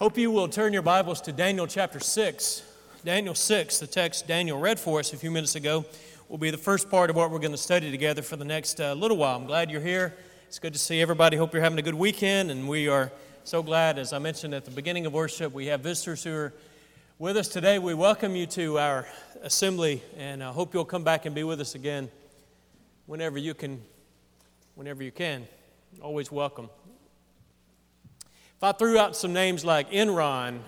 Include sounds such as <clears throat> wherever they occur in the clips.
Hope you will turn your Bibles to Daniel chapter 6. Daniel 6, the text Daniel read for us a few minutes ago, will be the first part of what we're going to study together for the next uh, little while. I'm glad you're here. It's good to see everybody. Hope you're having a good weekend, and we are so glad, as I mentioned at the beginning of worship, we have visitors who are with us today. We welcome you to our assembly, and I hope you'll come back and be with us again whenever you can. Whenever you can, always welcome. If I threw out some names like Enron,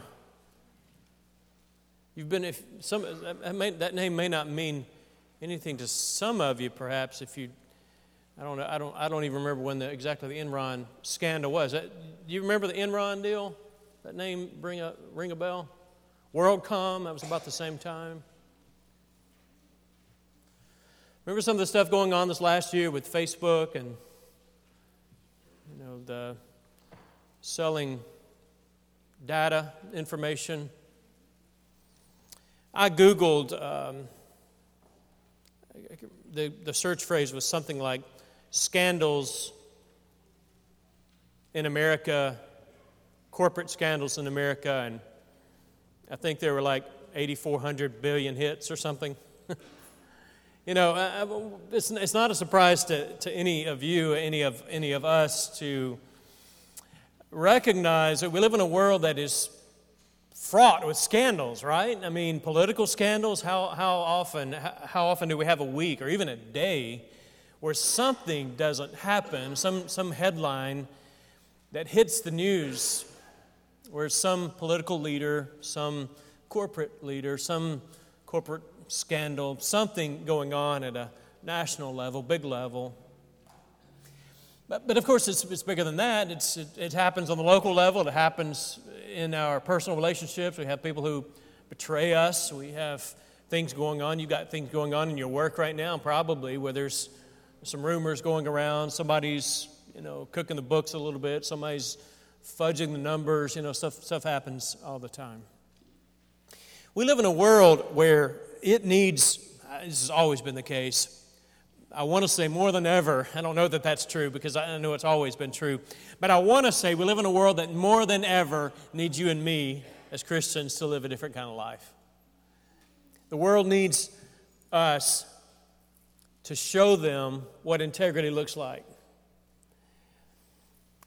you've been, if some, that, may, that name may not mean anything to some of you, perhaps, if you, I don't know, I don't, I don't even remember when the, exactly the Enron scandal was. That, do you remember the Enron deal? That name bring a, ring a bell? WorldCom, that was about the same time. Remember some of the stuff going on this last year with Facebook and, you know, the selling data information. I Googled, um, the, the search phrase was something like scandals in America, corporate scandals in America, and I think there were like 8,400 billion hits or something. <laughs> you know, it's, it's not a surprise to, to any of you, any of, any of us to recognize that we live in a world that is fraught with scandals, right? I mean, political scandals. How, how, often, how often do we have a week or even a day where something doesn't happen, some, some headline that hits the news, where some political leader, some corporate leader, some corporate scandal, something going on at a national level, big level, but, but of course, it's, it's bigger than that. It's, it, it happens on the local level, it happens in our personal relationships. We have people who betray us, we have things going on. You've got things going on in your work right now, probably, where there's some rumors going around. Somebody's, you know, cooking the books a little bit. Somebody's fudging the numbers. You know, stuff, stuff happens all the time. We live in a world where it needs, uh, this has always been the case, I want to say more than ever, I don't know that that's true because I know it's always been true, but I want to say we live in a world that more than ever needs you and me as Christians to live a different kind of life. The world needs us to show them what integrity looks like.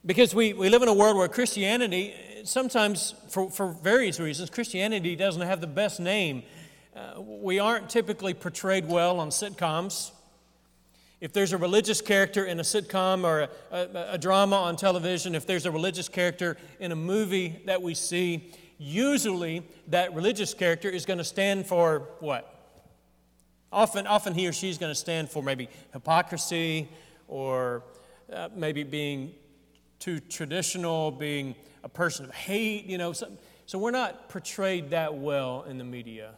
Because we, we live in a world where Christianity, sometimes for, for various reasons, Christianity doesn't have the best name. Uh, we aren't typically portrayed well on sitcoms. If there's a religious character in a sitcom or a, a, a, drama on television, if there's a religious character in a movie that we see, usually that religious character is going to stand for what? Often, often he or she is going to stand for maybe hypocrisy or uh, maybe being too traditional, being a person of hate, you know. So, so we're not portrayed that well in the media.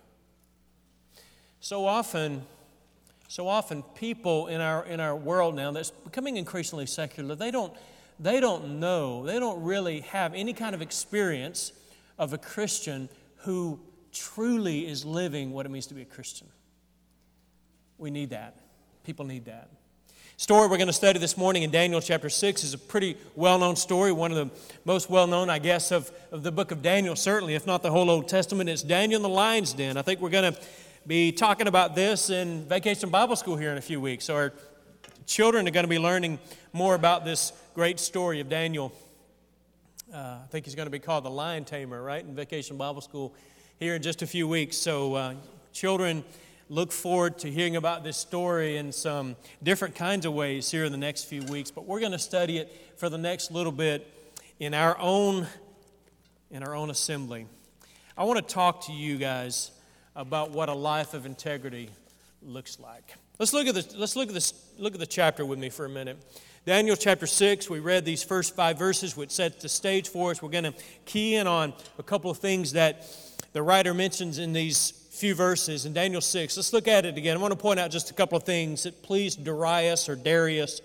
So often, so often, people in our, in our world now that's becoming increasingly secular, they don't, they don't know, they don't really have any kind of experience of a Christian who truly is living what it means to be a Christian. We need that. People need that. Story we're going to study this morning in Daniel chapter 6 is a pretty well known story, one of the most well known, I guess, of, of the book of Daniel, certainly, if not the whole Old Testament. It's Daniel in the lion's den. I think we're going to be talking about this in Vacation Bible School here in a few weeks. So our children are going to be learning more about this great story of Daniel. Uh, I think he's going to be called the Lion Tamer, right, in Vacation Bible School here in just a few weeks. So, uh, children, look forward to hearing about this story in some different kinds of ways here in the next few weeks. But we're going to study it for the next little bit in our own in our own assembly. I want to talk to you guys about what a life of integrity looks like. Let's look at this, let's look at this, look at the chapter with me for a minute. Daniel chapter 6, we read these first five verses, which set the stage for us. We're going to key in on a couple of things that the writer mentions in these few verses in Daniel 6. Let's look at it again. I want to point out just a couple of things that pleased Darius or Darius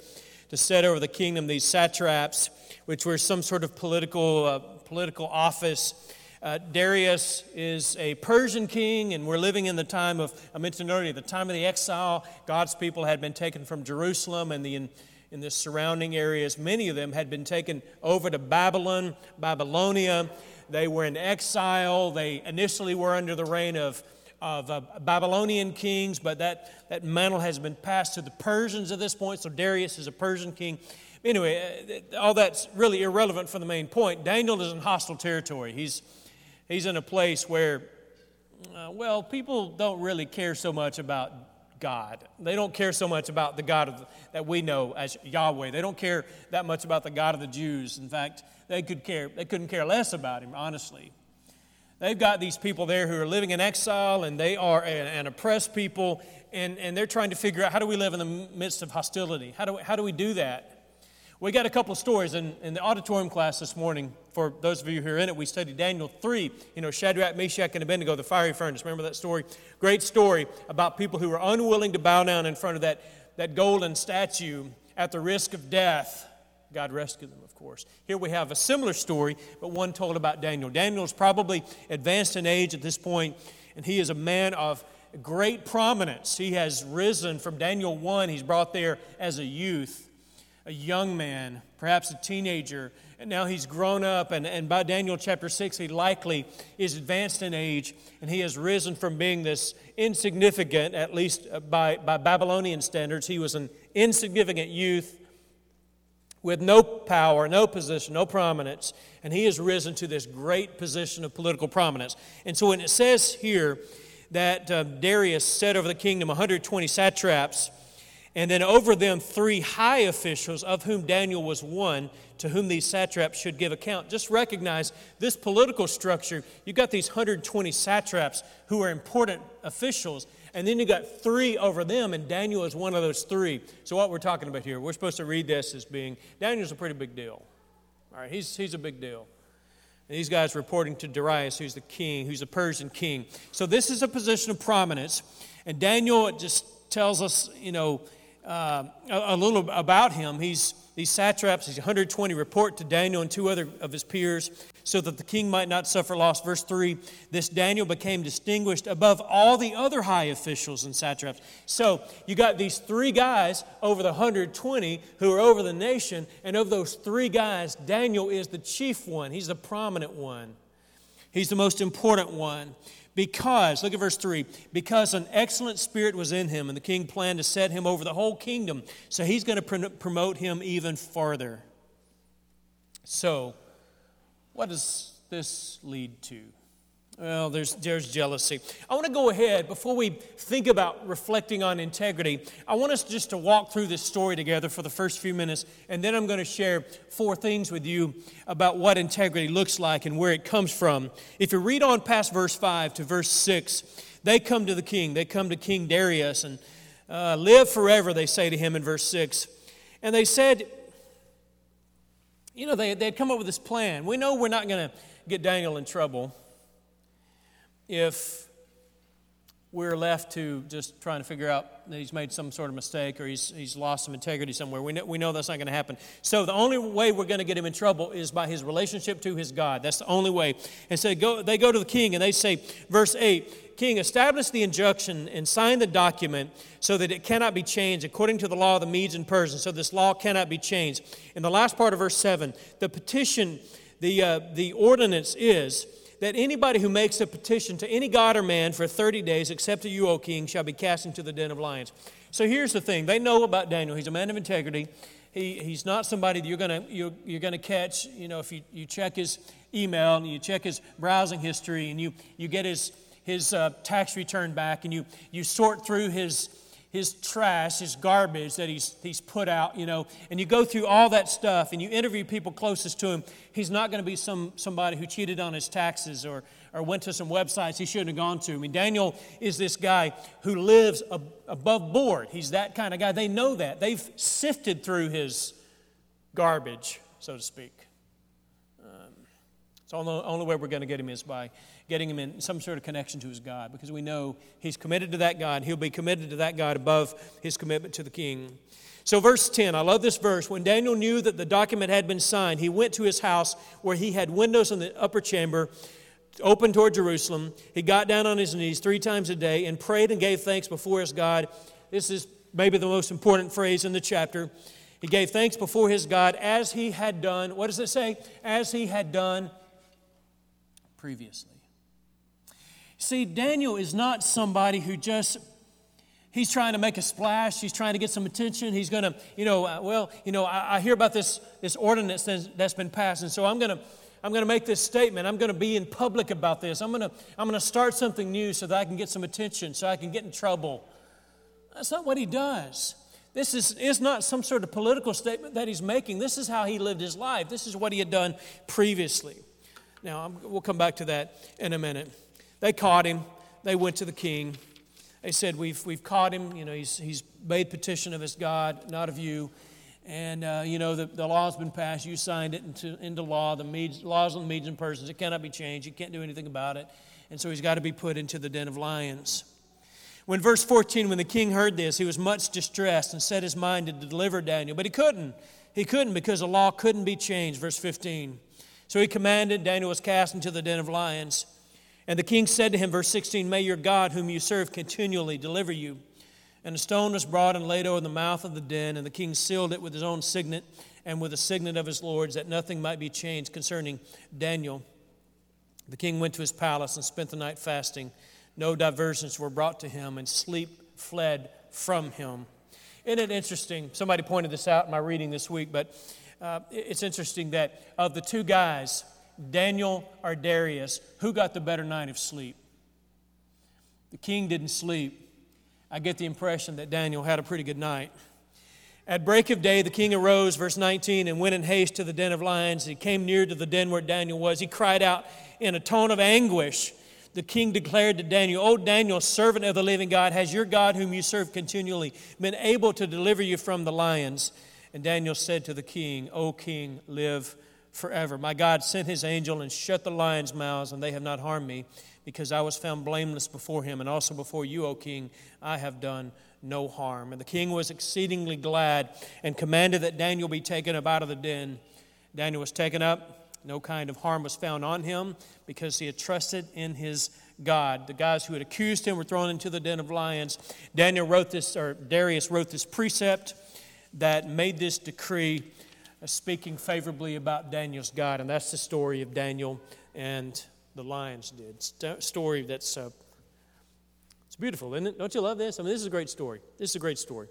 to set over the kingdom, these satraps, which were some sort of political, uh, political office uh, Darius is a Persian king, and we're living in the time of, I mentioned earlier, the time of the exile. God's people had been taken from Jerusalem and the, in, in the surrounding areas. Many of them had been taken over to Babylon, Babylonia. They were in exile. They initially were under the reign of, of uh, Babylonian kings, but that, that mantle has been passed to the Persians at this point. So Darius is a Persian king. Anyway, uh, all that's really irrelevant for the main point. Daniel is in hostile territory. He's, he's in a place where, uh, well, people don't really care so much about God. They don't care so much about the God the, that we know as Yahweh. They don't care that much about the God of the Jews. In fact, they could care they couldn't care less about him, honestly. They've got these people there who are living in exile and they are an, an oppressed people and, and they're trying to figure out how do we live in the midst of hostility? How do we, how do we do that? We got a couple of stories in, in the auditorium class this morning. For those of you who are in it, we studied Daniel 3, you know, Shadrach, Meshach, and Abednego, the fiery furnace. Remember that story? Great story about people who were unwilling to bow down in front of that, that golden statue at the risk of death. God rescued them, of course. Here we have a similar story, but one told about Daniel. Daniel is probably advanced in age at this point, and he is a man of great prominence. He has risen from Daniel 1, he's brought there as a youth a young man, perhaps a teenager, and now he's grown up. And, and by Daniel chapter 6, he likely is advanced in age, and he has risen from being this insignificant, at least by, by Babylonian standards. He was an insignificant youth with no power, no position, no prominence, and he has risen to this great position of political prominence. And so when it says here that uh, Darius set over the kingdom 120 satraps, and then over them three high officials, of whom Daniel was one, to whom these satraps should give account. Just recognize this political structure. You've got these 120 satraps who are important officials, and then you've got three over them, and Daniel is one of those three. So, what we're talking about here, we're supposed to read this as being Daniel's a pretty big deal. All right, he's, he's a big deal. And these guys reporting to Darius, who's the king, who's a Persian king. So, this is a position of prominence, and Daniel just tells us, you know, uh, a, a, little about him. He's these satraps, these 120 report to Daniel and two other of his peers so that the king might not suffer loss. Verse 3 this Daniel became distinguished above all the other high officials and satraps. So you got these three guys over the 120 who are over the nation, and of those three guys, Daniel is the chief one. He's the prominent one, he's the most important one. Because, look at verse 3 because an excellent spirit was in him, and the king planned to set him over the whole kingdom. So he's going to promote him even farther. So, what does this lead to? Well, there's, there's jealousy. I want to go ahead, before we think about reflecting on integrity, I want us just to walk through this story together for the first few minutes, and then I'm going to share four things with you about what integrity looks like and where it comes from. If you read on past verse 5 to verse 6, they come to the king. They come to King Darius and uh, live forever, they say to him in verse 6. And they said, you know, they, they'd come up with this plan. We know we're not going to get Daniel in trouble if we're left to just trying to figure out that he's made some sort of mistake or he's, he's lost some integrity somewhere. We know, we know that's not going to happen. So the only way we're going to get him in trouble is by his relationship to his God. That's the only way. And so go, they go to the king and they say, verse 8, King, establish the injunction and sign the document so that it cannot be changed according to the law of the Medes and Persians. So this law cannot be changed. In the last part of verse 7, the petition, the, uh, the ordinance is that anybody who makes a petition to any god or man for 30 days, except to you, O king, shall be cast into the den of lions. So here's the thing they know about Daniel. He's a man of integrity. He, he's not somebody that you're going you're, you're gonna catch, you know, if you, you check his email and you check his browsing history and you, you get his, his uh, tax return back and you, you sort through his his trash, his garbage that he's, he's put out, you know, and you go through all that stuff and you interview people closest to him, he's not going to be some, somebody who cheated on his taxes or, or went to some websites he shouldn't have gone to. I mean, Daniel is this guy who lives ab- above board. He's that kind of guy. They know that. They've sifted through his garbage, so to speak. Um, it's the only, only way we're going to get him is by getting him in some sort of connection to his God because we know he's committed to that God. He'll be committed to that God above his commitment to the king. So, verse 10, I love this verse. When Daniel knew that the document had been signed, he went to his house where he had windows in the upper chamber open toward Jerusalem. He got down on his knees three times a day and prayed and gave thanks before his God. This is maybe the most important phrase in the chapter. He gave thanks before his God as he had done. What does it say? As he had done previously. See, Daniel is not somebody who just he's trying to make a splash. He's trying to get some attention. He's going to, you know, uh, well, you know, I, I, hear about this, this ordinance that's, that's been passed, and so I'm going to. I'm going to make this statement. I'm going to be in public about this. I'm going, to, I'm going to start something new so that I can get some attention, so I can get in trouble. That's not what he does. This is, is not some sort of political statement that he's making. This is how he lived his life. This is what he had done previously. Now, I'm, we'll come back to that in a minute. They caught him. They went to the king. They said, We've, we've caught him. You know, he's, he's made petition of his God, not of you. And, uh, you know, the, the law's been passed. You signed it into, into law. The Medes, laws on the Medes and Persians, it cannot be changed. You can't do anything about it. And so he's got to be put into the den of lions. When verse 14, when the king heard this, he was much distressed and set his mind to deliver Daniel. But he couldn't. He couldn't because the law couldn't be changed. Verse 15. So he commanded, Daniel was cast into the den of lions. And the king said to him, verse 16, May your God, whom you serve continually, deliver you. And a stone was brought and laid over the mouth of the den, and the king sealed it with his own signet and with the signet of his lords, that nothing might be changed concerning Daniel. The king went to his palace and spent the night fasting. No diversions were brought to him, and sleep fled from him. Isn't it interesting? Somebody pointed this out in my reading this week, but uh, it's interesting that of the two guys, Daniel or Darius, who got the better night of sleep? The king didn't sleep. I get the impression that Daniel had a pretty good night. At break of day, the king arose, verse 19, and went in haste to the den of lions. He came near to the den where Daniel was. He cried out in a tone of anguish. The king declared to Daniel, O Daniel, servant of the living God, has your God, whom you serve continually, been able to deliver you from the lions? And Daniel said to the king, O king, live forever. My God sent his angel and shut the lions' mouths, and they have not harmed me because I was found blameless before him, and also before you, O king, I have done no harm. And the king was exceedingly glad and commanded that Daniel be taken up out of the den. Daniel was taken up. No kind of harm was found on him because he had trusted in his God. The guys who had accused him were thrown into the den of lions. Daniel wrote this, or Darius wrote this precept that made this decree speaking favorably about Daniel's God. And that's the story of Daniel and the lions did. St- story that's uh, it's beautiful, isn't it? Don't you love this? I mean, this is a great story. This is a great story.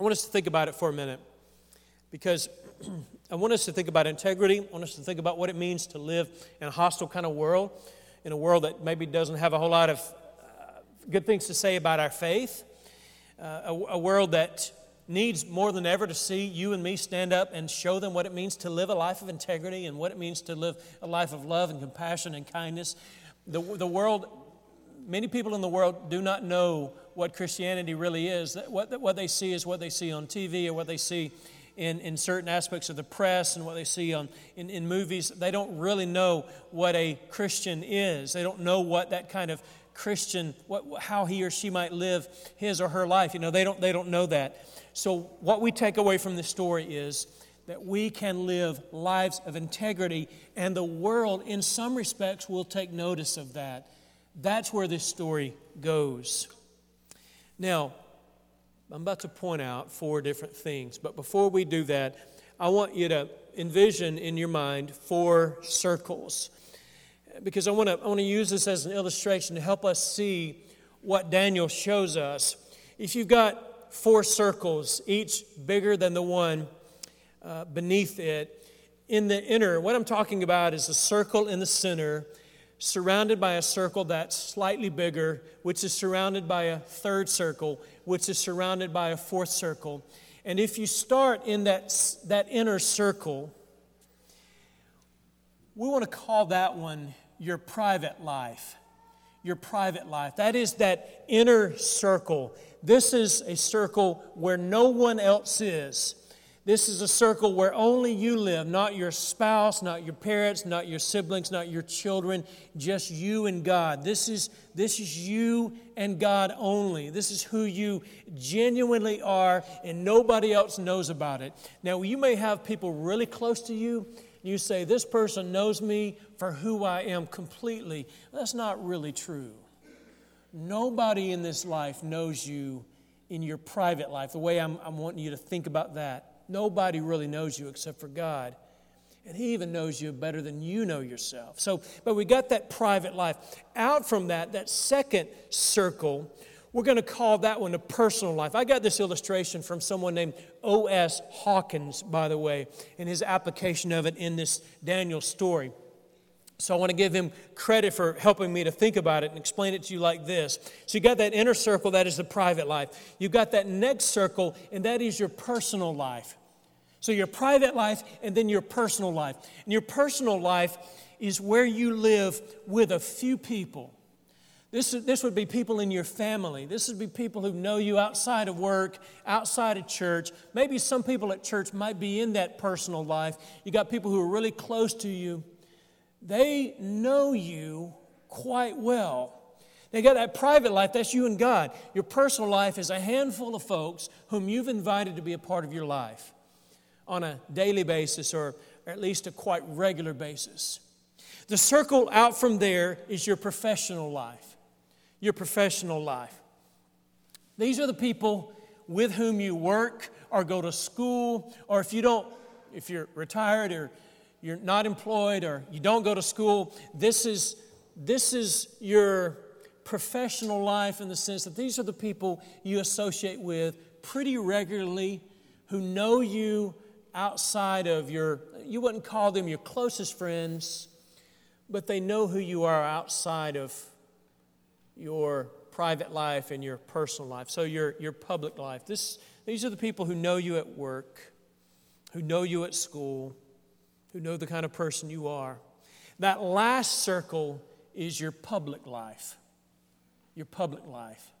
I want us to think about it for a minute because <clears throat> I want us to think about integrity. I want us to think about what it means to live in a hostile kind of world, in a world that maybe doesn't have a whole lot of uh, good things to say about our faith, uh, a, a world that needs more than ever to see you and me stand up and show them what it means to live a life of integrity and what it means to live a life of love and compassion and kindness. The, the world, many people in the world do not know what Christianity really is. What, what they see is what they see on TV or what they see in, in certain aspects of the press and what they see on, in, in movies. They don't really know what a Christian is. They don't know what that kind of Christian, what, how he or she might live his or her life. You know, they don't, they don't know that. So, what we take away from this story is that we can live lives of integrity, and the world, in some respects, will take notice of that. That's where this story goes. Now, I'm about to point out four different things, but before we do that, I want you to envision in your mind four circles because I want to I want to use this as an illustration to help us see what Daniel shows us. If you've got four circles, each bigger than the one uh, beneath it, in the inner, what I'm talking about is a circle in the center, surrounded by a circle that's slightly bigger, which is surrounded by a third circle, which is surrounded by a fourth circle. And if you start in that, that inner circle, we want to call that one your private life. Your private life. That is that inner circle. This is a circle where no one else is. This is a circle where only you live, not your spouse, not your parents, not your siblings, not your children, just you and God. This is, this is you and God only. This is who you genuinely are, and nobody else knows about it. Now, you may have people really close to you you say, This person knows me for who I am completely. That's not really true. Nobody in this life knows you in your private life, the way I'm, I'm wanting you to think about that. Nobody really knows you except for God. And He even knows you better than you know yourself. So, but we got that private life. Out from that, that second circle, we're going to call that one a personal life. I got this illustration from someone named O.S. Hawkins, by the way, in his application of it in this Daniel story. So I want to give him credit for helping me to think about it and explain it to you like this. So you got that inner circle, that is the private life. You've got that next circle, and that is your personal life. So your private life and then your personal life. And your personal life is where you live with a few people. This, this would be people in your family. This would be people who know you outside of work, outside of church. Maybe some people at church might be in that personal life. You got people who are really close to you they know you quite well. They got that private life, that's you and God. Your personal life is a handful of folks whom you've invited to be a part of your life on a daily basis or at least a quite regular basis. The circle out from there is your professional life. Your professional life. These are the people with whom you work or go to school, or if you don't, if you're retired or you're not employed or you don't go to school, this is, this is your professional life in the sense that these are the people you associate with pretty regularly who know you outside of your, you wouldn't call them your closest friends, but they know who you are outside of your private life and your personal life. So your, your public life. This, these are the people who know you at work, who know you at school, who know the kind of person you are. That last circle is your public life. Your public life.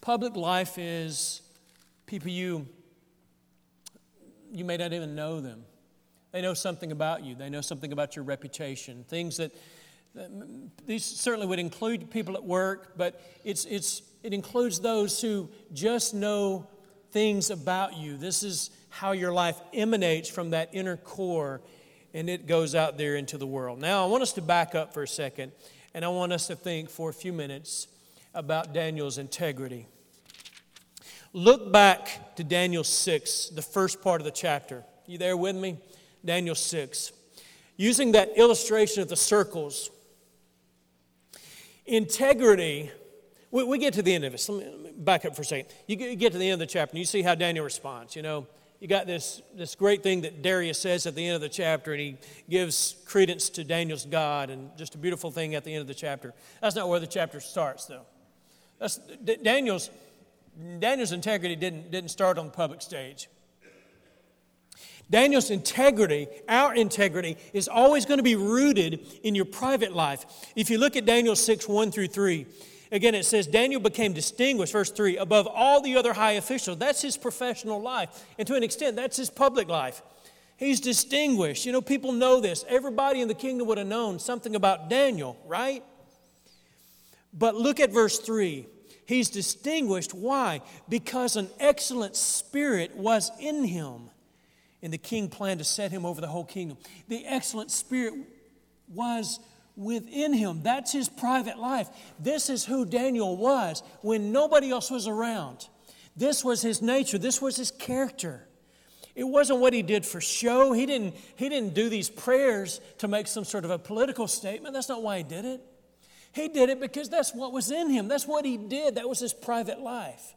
Public life is people you you may not even know them. They know something about you. They know something about your reputation. Things that, that these certainly would include people at work, but it's it's it includes those who just know things about you. This is how your life emanates from that inner core and it goes out there into the world. Now, I want us to back up for a second and I want us to think for a few minutes about Daniel's integrity. Look back to Daniel 6, the first part of the chapter. You there with me? Daniel 6. Using that illustration of the circles, integrity, we, we get to the end of it. So let me back up for a second. You get to the end of the chapter and you see how Daniel responds. You know, you got this, this great thing that Darius says at the end of the chapter, and he gives credence to Daniel's God, and just a beautiful thing at the end of the chapter. That's not where the chapter starts, though. That's, Daniel's, Daniel's integrity didn't, didn't start on the public stage. Daniel's integrity, our integrity, is always going to be rooted in your private life. If you look at Daniel 6 1 through 3, Again, it says Daniel became distinguished, verse 3, above all the other high officials. That's his professional life. And to an extent, that's his public life. He's distinguished. You know, people know this. Everybody in the kingdom would have known something about Daniel, right? But look at verse 3. He's distinguished. Why? Because an excellent spirit was in him. And the king planned to set him over the whole kingdom. The excellent spirit was within him. That's his private life. This is who Daniel was when nobody else was around. This was his nature, this was his character. It wasn't what he did for show. He didn't, he didn't do these prayers to make some sort of a political statement. That's not why he did it. He did it because that's what was in him. That's what he did. That was his private life.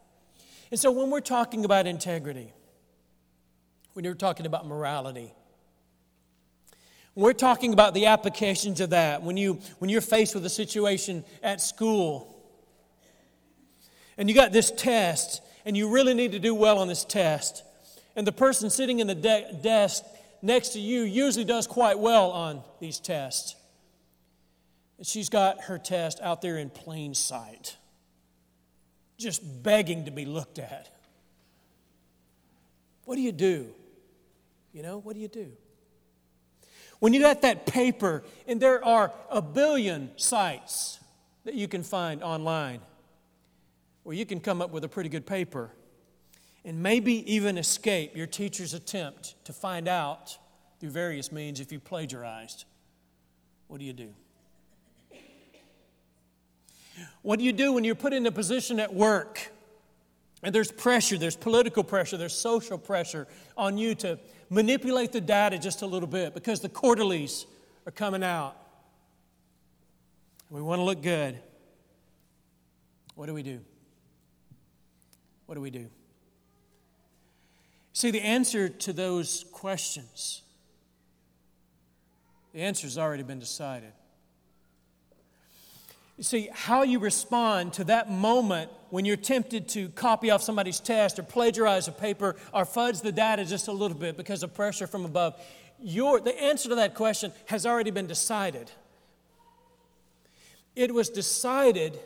And so when we're talking about integrity, when you're talking about morality, we're talking about the applications of that when, you, when you're faced with a situation at school and you got this test and you really need to do well on this test. And the person sitting in the de- desk next to you usually does quite well on these tests. And she's got her test out there in plain sight, just begging to be looked at. What do you do? You know, what do you do? When you got that paper, and there are a billion sites that you can find online where you can come up with a pretty good paper and maybe even escape your teacher's attempt to find out through various means if you plagiarized. What do you do? What do you do when you're put in a position at work And there's pressure, there's political pressure, there's social pressure on you to manipulate the data just a little bit because the quarterlies are coming out. We want to look good. What do we do? What do we do? See, the answer to those questions, the answer has already been decided. You see, how you respond to that moment when you're tempted to copy off somebody's test or plagiarize a paper or fudge the data just a little bit because of pressure from above, your, the answer to that question has already been decided. It was decided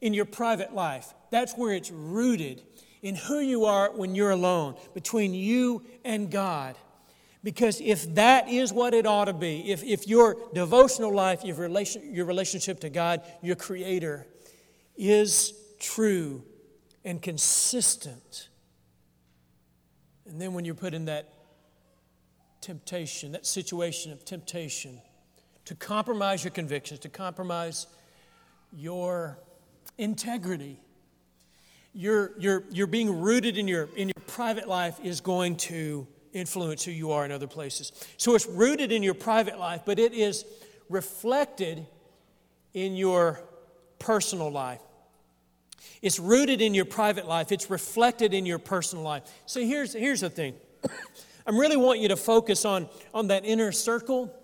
in your private life. That's where it's rooted in who you are when you're alone, between you and God. Because if that is what it ought to be, if, if your devotional life, your, relation, your relationship to God, your Creator, is true and consistent, and then when you're put in that temptation, that situation of temptation, to compromise your convictions, to compromise your integrity, your, your, your being rooted in your, in your private life is going to influence who you are in other places. So it's rooted in your private life, but it is reflected in your personal life. It's rooted in your private life, it's reflected in your personal life. So here's, here's the thing <coughs> I really want you to focus on, on that inner circle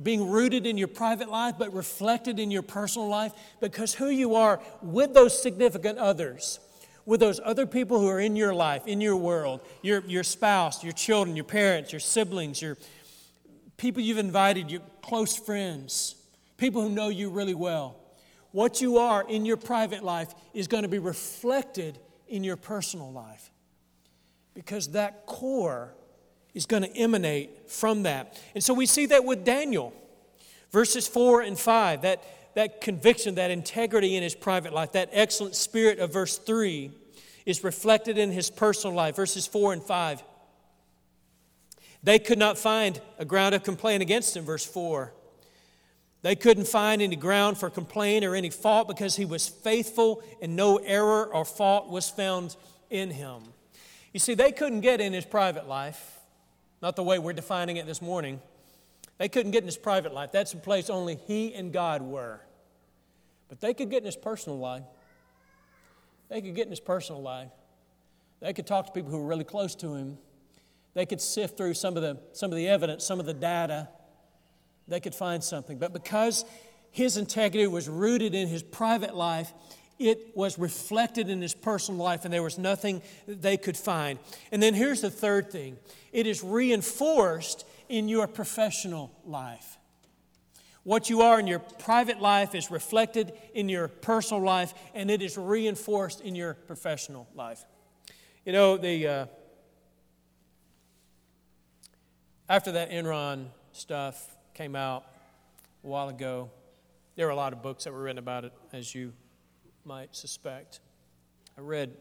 being rooted in your private life, but reflected in your personal life, because who you are with those significant others with those other people who are in your life, in your world, your, your spouse, your children, your parents, your siblings, your people you've invited, your close friends, people who know you really well. What you are in your private life is going to be reflected in your personal life because that core is going to emanate from that. And so we see that with Daniel. Verses 4 and 5, that that conviction, that integrity in his private life, that excellent spirit of verse 3 is reflected in his personal life. Verses 4 and 5. They could not find a ground of complaint against him, verse 4. They couldn't find any ground for complaint or any fault because he was faithful and no error or fault was found in him. You see, they couldn't get in his private life, not the way we're defining it this morning. They couldn't get in his private life. That's a place only he and God were. But they could get in his personal life. They could get in his personal life. They could talk to people who were really close to him. They could sift through some of the, some of the evidence, some of the data. They could find something. But because his integrity was rooted in his private life, it was reflected in his personal life, and there was nothing they could find. And then here's the third thing it is reinforced in your professional life. What you are in your private life is reflected in your personal life, and it is reinforced in your professional life. You know, the, uh, after that Enron stuff came out a while ago, there were a lot of books that were written about it, as you might suspect. I read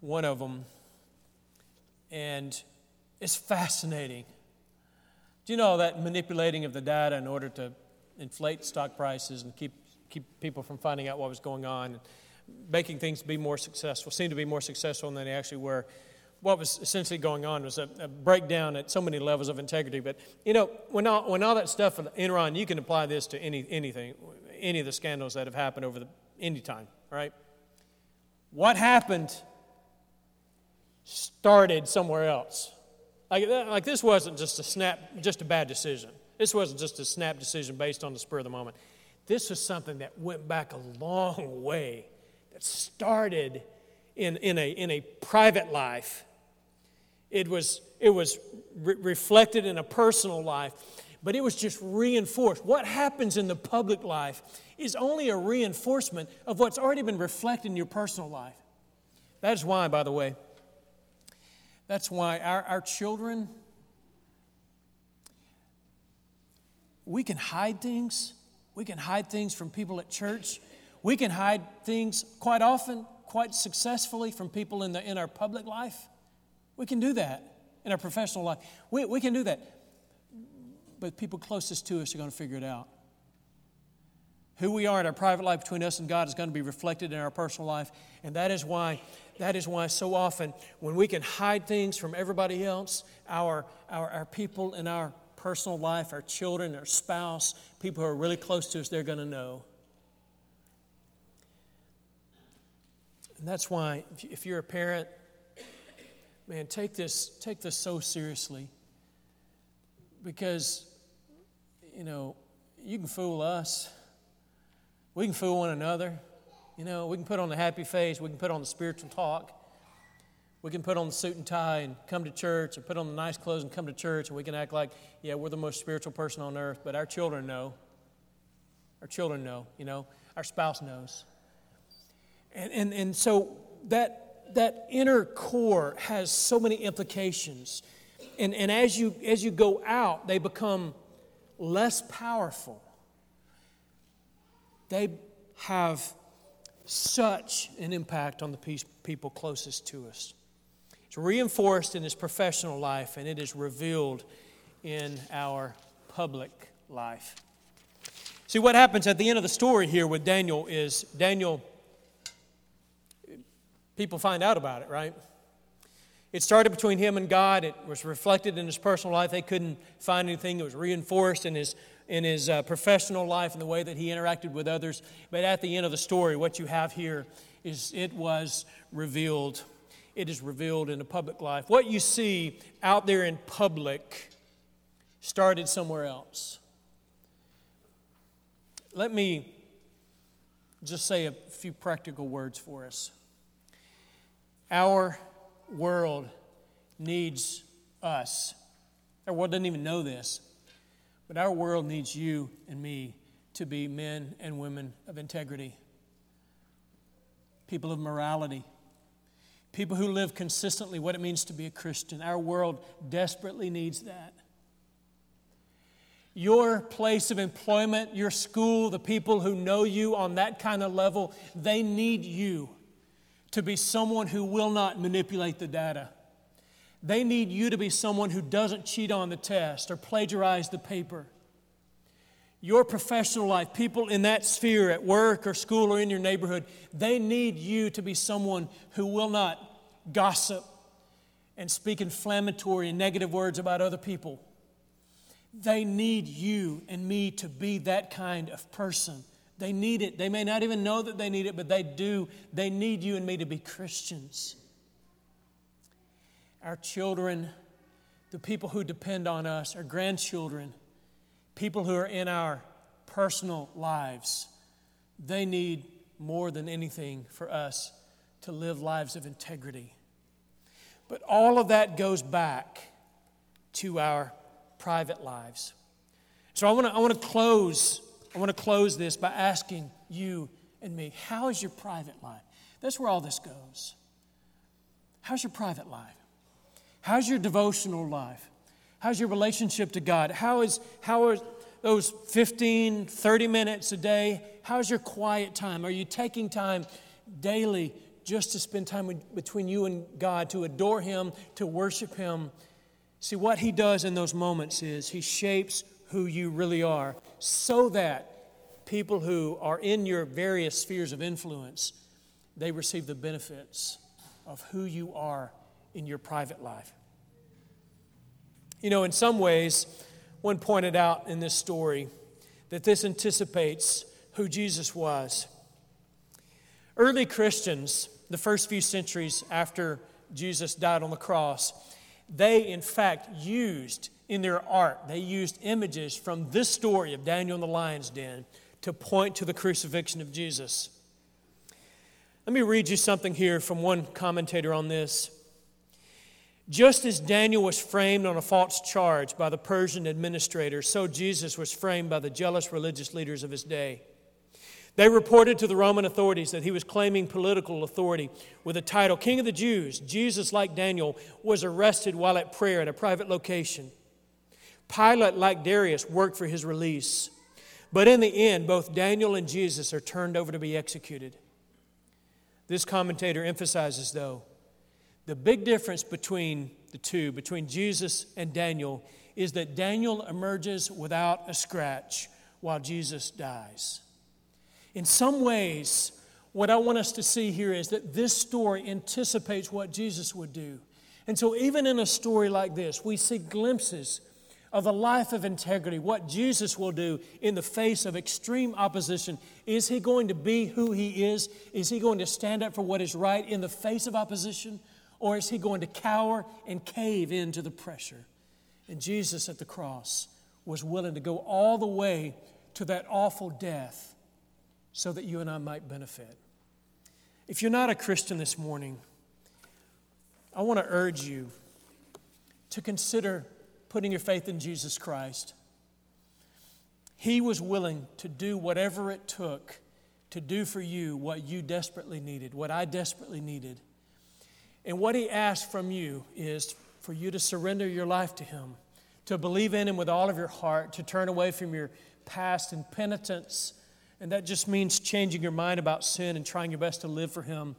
one of them, and it's fascinating do you know that manipulating of the data in order to inflate stock prices and keep, keep people from finding out what was going on, making things be more successful, seemed to be more successful than they actually were? What was essentially going on was a, a breakdown at so many levels of integrity. But, you know, when all, when all that stuff, in Enron, you can apply this to any, anything, any of the scandals that have happened over the, any time, right? What happened started somewhere else. Like, like this wasn't just a snap, just a bad decision. This wasn't just a snap decision based on the spur of the moment. This was something that went back a long way, that started in, in, a, in a private life. It was, it was re- reflected in a personal life, but it was just reinforced. What happens in the public life is only a reinforcement of what's already been reflected in your personal life. That is why, by the way, that's why our, our children, we can hide things. We can hide things from people at church. We can hide things quite often, quite successfully from people in, the, in our public life. We can do that in our professional life. We, we can do that. But people closest to us are going to figure it out. Who we are in our private life between us and God is going to be reflected in our personal life. And that is why, that is why so often when we can hide things from everybody else, our, our, our people in our personal life, our children, our spouse, people who are really close to us, they're going to know. And that's why, if you're a parent, man, take this, take this so seriously. Because, you know, you can fool us. We can fool one another. You know, we can put on the happy face, we can put on the spiritual talk. We can put on the suit and tie and come to church, or put on the nice clothes and come to church, and we can act like, yeah, we're the most spiritual person on earth, but our children know. Our children know, you know, our spouse knows. And, and, and so that, that inner core has so many implications. And, and as, you, as you go out, they become less powerful. They have such an impact on the people closest to us. It's reinforced in his professional life and it is revealed in our public life. See, what happens at the end of the story here with Daniel is Daniel, people find out about it, right? It started between him and God. It was reflected in his personal life. They couldn't find anything. It was reinforced in his, in his uh, professional life and the way that he interacted with others. But at the end of the story, what you have here is it was revealed. It is revealed in the public life. What you see out there in public started somewhere else. Let me just say a few practical words for us. Our world needs us. Our world doesn't even know this, but our world needs you and me to be men and women of integrity, people of morality, people who live consistently what it means to be a Christian. Our world desperately needs that. Your place of employment, your school, the people who know you on that kind of level, they need you to be someone who will not manipulate the data. They need you to be someone who doesn't cheat on the test or plagiarize the paper. Your professional life, people in that sphere at work or school or in your neighborhood, they need you to be someone who will not gossip and speak inflammatory and negative words about other people. They need you and me to be that kind of person they need it. They may not even know that they need it, but they do. They need you and me to be Christians. Our children, the people who depend on us, our grandchildren, people who are in our personal lives, they need more than anything for us to live lives of integrity. But all of that goes back to our private lives. So I want to I want to close I want to close this by asking you and me how is your private life? That's where all this goes. How's your private life? How's your devotional life? How's your relationship to God? How is how are those 15, 30 minutes a day? How's your quiet time? Are you taking time daily just to spend time between you and God, to adore Him, to worship Him? See, what He does in those moments is He shapes who you really are so that people who are in your various spheres of influence they receive the benefits of who you are in your private life. You know in some ways one pointed out in this story that this anticipates who jesus was. Early christians the first few centuries after jesus died on the cross they in fact used in their art, they used images from this story of Daniel in the lion's den to point to the crucifixion of Jesus. Let me read you something here from one commentator on this. Just as Daniel was framed on a false charge by the Persian administrator, so Jesus was framed by the jealous religious leaders of his day. They reported to the Roman authorities that he was claiming political authority with the title King of the Jews. Jesus, like Daniel, was arrested while at prayer at a private location. Pilate, like Darius, worked for his release. But in the end, both Daniel and Jesus are turned over to be executed. This commentator emphasizes, though, the big difference between the two, between Jesus and Daniel, is that Daniel emerges without a scratch while Jesus dies. In some ways, what I want us to see here is that this story anticipates what Jesus would do. And so, even in a story like this, we see glimpses of a life of integrity, what Jesus will do in the face of extreme opposition. Is he going to be who he is? Is he going to stand up for what is right in the face of opposition? Or is he going to cower and cave into the pressure? And Jesus at the cross was willing to go all the way to that awful death so that you and I might benefit. If you're not a Christian this morning, I want to urge you to consider putting your faith in Jesus Christ. He was willing to do whatever it took to do for you what you desperately needed, what I desperately needed. And what He asked from you is for you to surrender your life to Him, to believe in Him with all of your heart, to turn away from your past and penitence and that just means changing your mind about sin and trying your best to live for Him.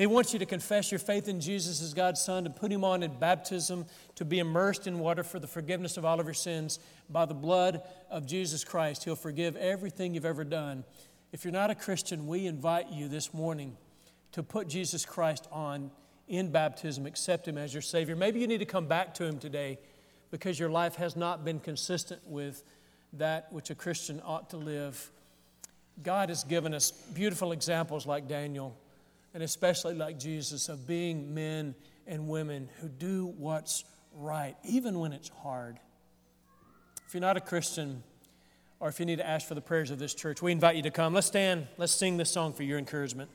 He wants you to confess your faith in Jesus as God's Son, to put Him on in baptism, to be immersed in water for the forgiveness of all of your sins by the blood of Jesus Christ. He'll forgive everything you've ever done. If you're not a Christian, we invite you this morning to put Jesus Christ on in baptism, accept Him as your Savior. Maybe you need to come back to Him today because your life has not been consistent with that which a Christian ought to live. God has given us beautiful examples like Daniel, and especially like Jesus, of being men and women who do what's right, even when it's hard. If you're not a Christian, or if you need to ask for the prayers of this church, we invite you to come. Let's stand, let's sing this song for your encouragement.